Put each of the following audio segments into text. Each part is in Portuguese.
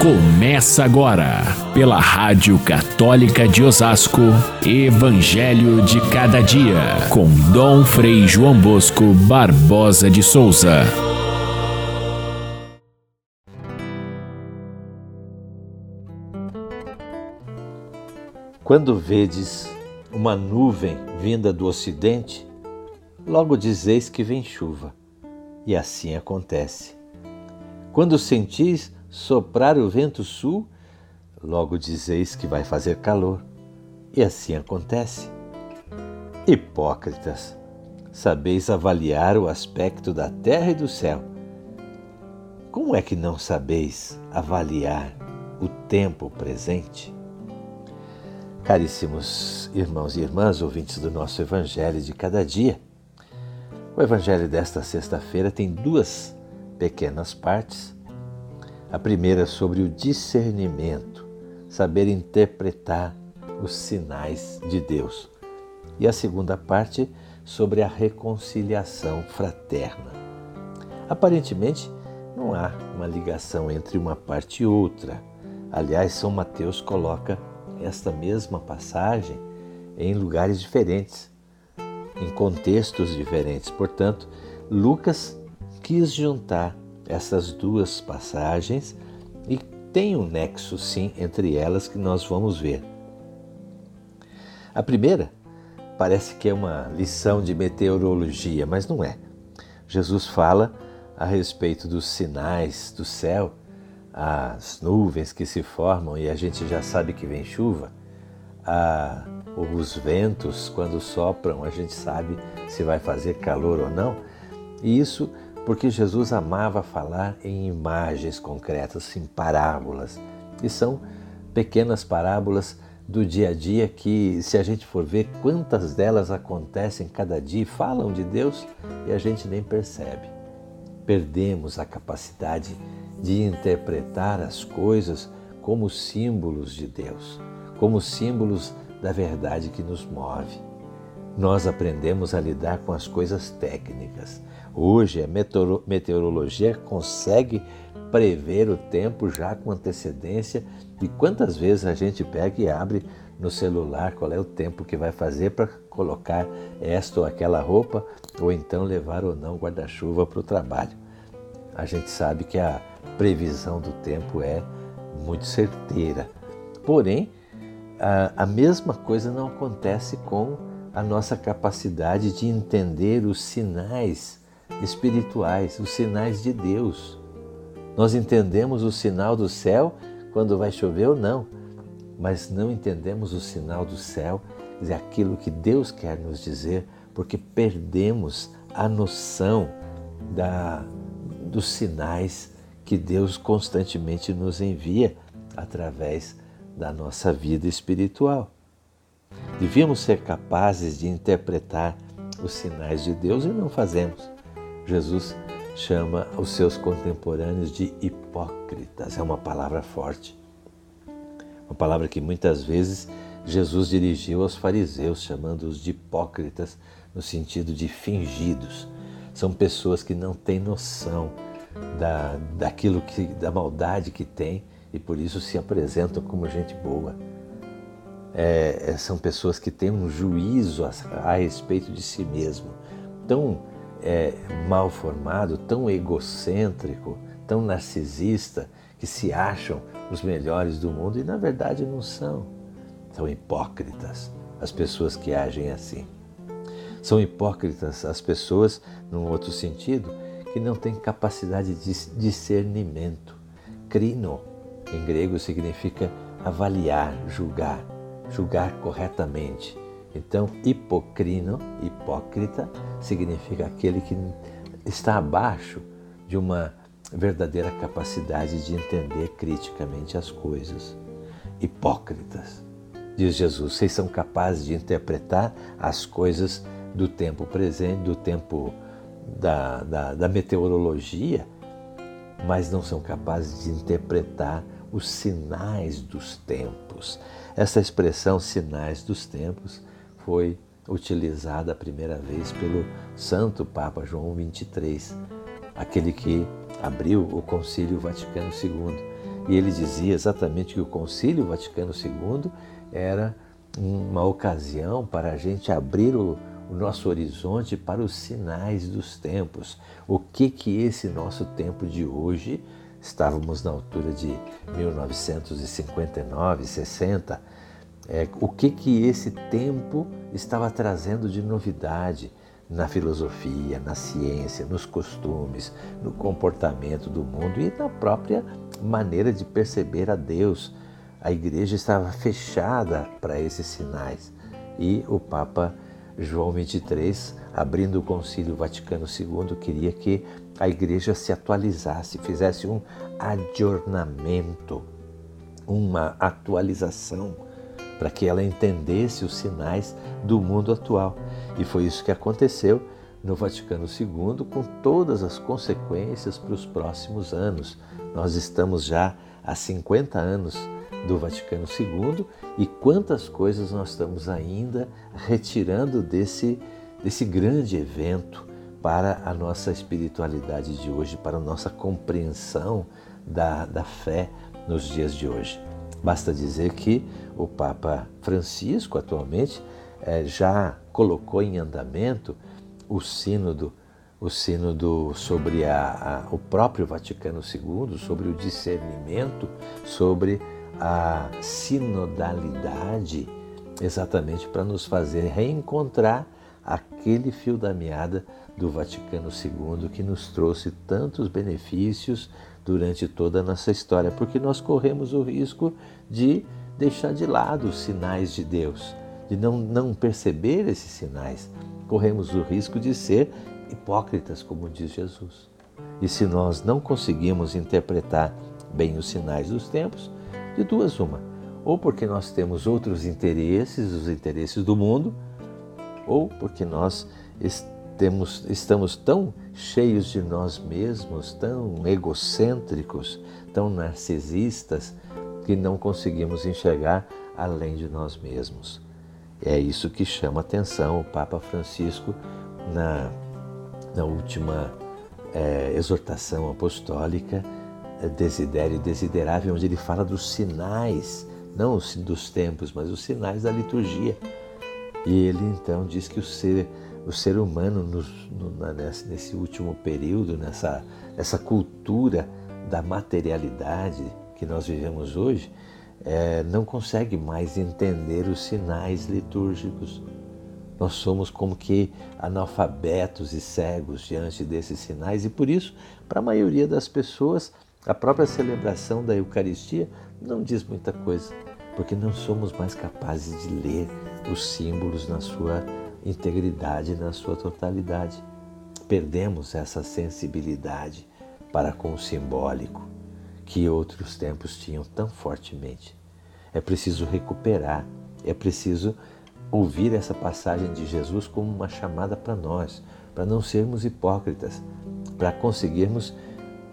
Começa agora, pela Rádio Católica de Osasco, Evangelho de Cada Dia, com Dom Frei João Bosco Barbosa de Souza. Quando vedes uma nuvem vinda do ocidente, logo dizeis que vem chuva, e assim acontece. Quando sentis soprar o vento sul, logo dizeis que vai fazer calor. E assim acontece. Hipócritas, sabeis avaliar o aspecto da terra e do céu. Como é que não sabeis avaliar o tempo presente? Caríssimos irmãos e irmãs, ouvintes do nosso Evangelho de cada dia, o Evangelho desta sexta-feira tem duas pequenas partes a primeira é sobre o discernimento, saber interpretar os sinais de Deus. E a segunda parte sobre a reconciliação fraterna. Aparentemente, não há uma ligação entre uma parte e outra. Aliás, São Mateus coloca esta mesma passagem em lugares diferentes, em contextos diferentes. Portanto, Lucas quis juntar essas duas passagens e tem um nexo, sim, entre elas que nós vamos ver. A primeira parece que é uma lição de meteorologia, mas não é. Jesus fala a respeito dos sinais do céu, as nuvens que se formam e a gente já sabe que vem chuva, a, os ventos quando sopram, a gente sabe se vai fazer calor ou não. E isso porque Jesus amava falar em imagens concretas, em parábolas. E são pequenas parábolas do dia a dia que, se a gente for ver quantas delas acontecem cada dia e falam de Deus e a gente nem percebe. Perdemos a capacidade de interpretar as coisas como símbolos de Deus, como símbolos da verdade que nos move. Nós aprendemos a lidar com as coisas técnicas, Hoje a meteorologia consegue prever o tempo já com antecedência e quantas vezes a gente pega e abre no celular qual é o tempo que vai fazer para colocar esta ou aquela roupa ou então levar ou não guarda-chuva para o trabalho. A gente sabe que a previsão do tempo é muito certeira. Porém, a, a mesma coisa não acontece com a nossa capacidade de entender os sinais espirituais, os sinais de Deus. Nós entendemos o sinal do céu quando vai chover ou não, mas não entendemos o sinal do céu, é aquilo que Deus quer nos dizer, porque perdemos a noção da, dos sinais que Deus constantemente nos envia através da nossa vida espiritual. Devíamos ser capazes de interpretar os sinais de Deus e não fazemos. Jesus chama os seus contemporâneos de hipócritas. É uma palavra forte. Uma palavra que muitas vezes Jesus dirigiu aos fariseus, chamando-os de hipócritas no sentido de fingidos. São pessoas que não têm noção da, daquilo que, da maldade que têm e por isso se apresentam como gente boa. É, é são pessoas que têm um juízo a, a respeito de si mesmo, tão é, mal formado, tão egocêntrico, tão narcisista, que se acham os melhores do mundo e na verdade não são. São hipócritas as pessoas que agem assim. São hipócritas as pessoas, num outro sentido, que não têm capacidade de discernimento. Crino, em grego, significa avaliar, julgar, julgar corretamente então, hipocrino, hipócrita, significa aquele que está abaixo de uma verdadeira capacidade de entender criticamente as coisas. Hipócritas, diz Jesus, vocês são capazes de interpretar as coisas do tempo presente, do tempo da, da, da meteorologia, mas não são capazes de interpretar os sinais dos tempos. Essa expressão sinais dos tempos foi utilizada a primeira vez pelo Santo Papa João XXIII aquele que abriu o Concílio Vaticano II. E ele dizia exatamente que o Concílio Vaticano II era uma ocasião para a gente abrir o, o nosso horizonte para os sinais dos tempos. O que que esse nosso tempo de hoje, estávamos na altura de 1959, 60, é, o que que esse tempo estava trazendo de novidade na filosofia, na ciência, nos costumes, no comportamento do mundo e na própria maneira de perceber a Deus. A igreja estava fechada para esses sinais e o Papa João 23, abrindo o Concílio Vaticano II, queria que a igreja se atualizasse, fizesse um adornamento, uma atualização, para que ela entendesse os sinais do mundo atual. E foi isso que aconteceu no Vaticano II, com todas as consequências para os próximos anos. Nós estamos já há 50 anos do Vaticano II e quantas coisas nós estamos ainda retirando desse, desse grande evento para a nossa espiritualidade de hoje, para a nossa compreensão da, da fé nos dias de hoje. Basta dizer que o Papa Francisco, atualmente, é, já colocou em andamento o sínodo, o sínodo sobre a, a, o próprio Vaticano II, sobre o discernimento, sobre a sinodalidade, exatamente para nos fazer reencontrar aquele fio da meada do Vaticano II que nos trouxe tantos benefícios durante toda a nossa história, porque nós corremos o risco de deixar de lado os sinais de Deus, de não, não perceber esses sinais. Corremos o risco de ser hipócritas, como diz Jesus. E se nós não conseguimos interpretar bem os sinais dos tempos, de duas, uma. Ou porque nós temos outros interesses, os interesses do mundo, ou porque nós estamos, estamos tão cheios de nós mesmos, tão egocêntricos, tão narcisistas, que não conseguimos enxergar além de nós mesmos. É isso que chama atenção o Papa Francisco na, na última é, exortação apostólica Desidério e Desiderável, onde ele fala dos sinais, não dos tempos, mas os sinais da liturgia. E ele então diz que o ser, o ser humano, no, nesse, nesse, último período, nessa, nessa cultura da materialidade que nós vivemos hoje, é, não consegue mais entender os sinais litúrgicos. Nós somos como que analfabetos e cegos diante desses sinais, e por isso, para a maioria das pessoas, a própria celebração da Eucaristia não diz muita coisa, porque não somos mais capazes de ler os símbolos na sua integridade, na sua totalidade. Perdemos essa sensibilidade para com o simbólico que outros tempos tinham tão fortemente. É preciso recuperar, é preciso ouvir essa passagem de Jesus como uma chamada para nós, para não sermos hipócritas, para conseguirmos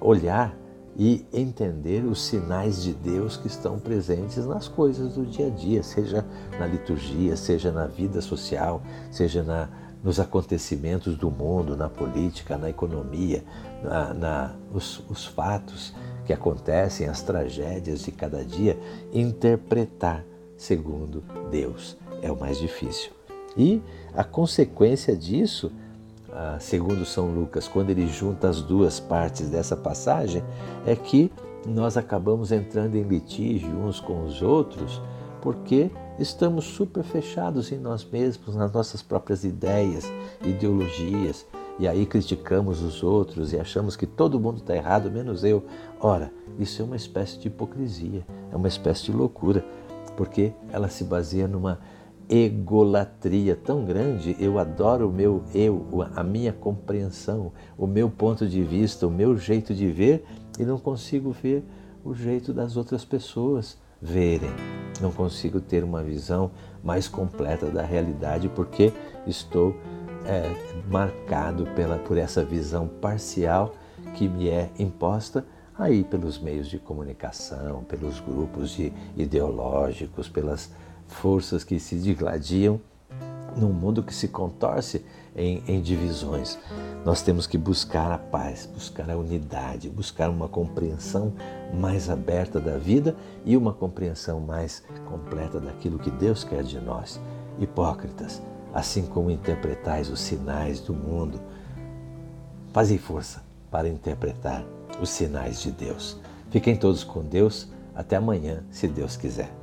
olhar e entender os sinais de Deus que estão presentes nas coisas do dia a dia, seja na liturgia, seja na vida social, seja na, nos acontecimentos do mundo, na política, na economia, na, na os, os fatos que acontecem, as tragédias de cada dia, interpretar segundo Deus é o mais difícil. E a consequência disso segundo São Lucas, quando ele junta as duas partes dessa passagem, é que nós acabamos entrando em litígio uns com os outros porque estamos super fechados em nós mesmos, nas nossas próprias ideias, ideologias, e aí criticamos os outros e achamos que todo mundo está errado, menos eu. Ora, isso é uma espécie de hipocrisia, é uma espécie de loucura, porque ela se baseia numa egolatria tão grande, eu adoro o meu eu, a minha compreensão, o meu ponto de vista, o meu jeito de ver e não consigo ver o jeito das outras pessoas verem. Não consigo ter uma visão mais completa da realidade porque estou é, marcado pela, por essa visão parcial que me é imposta aí pelos meios de comunicação, pelos grupos de ideológicos, pelas forças que se digladiam num mundo que se contorce em, em, divisões. Nós temos que buscar a paz, buscar a unidade, buscar uma compreensão mais aberta da vida e uma compreensão mais completa daquilo que Deus quer de nós. Hipócritas, assim como interpretais os sinais do mundo, fazem força para interpretar os sinais de Deus. Fiquem todos com Deus. Até amanhã, se Deus quiser.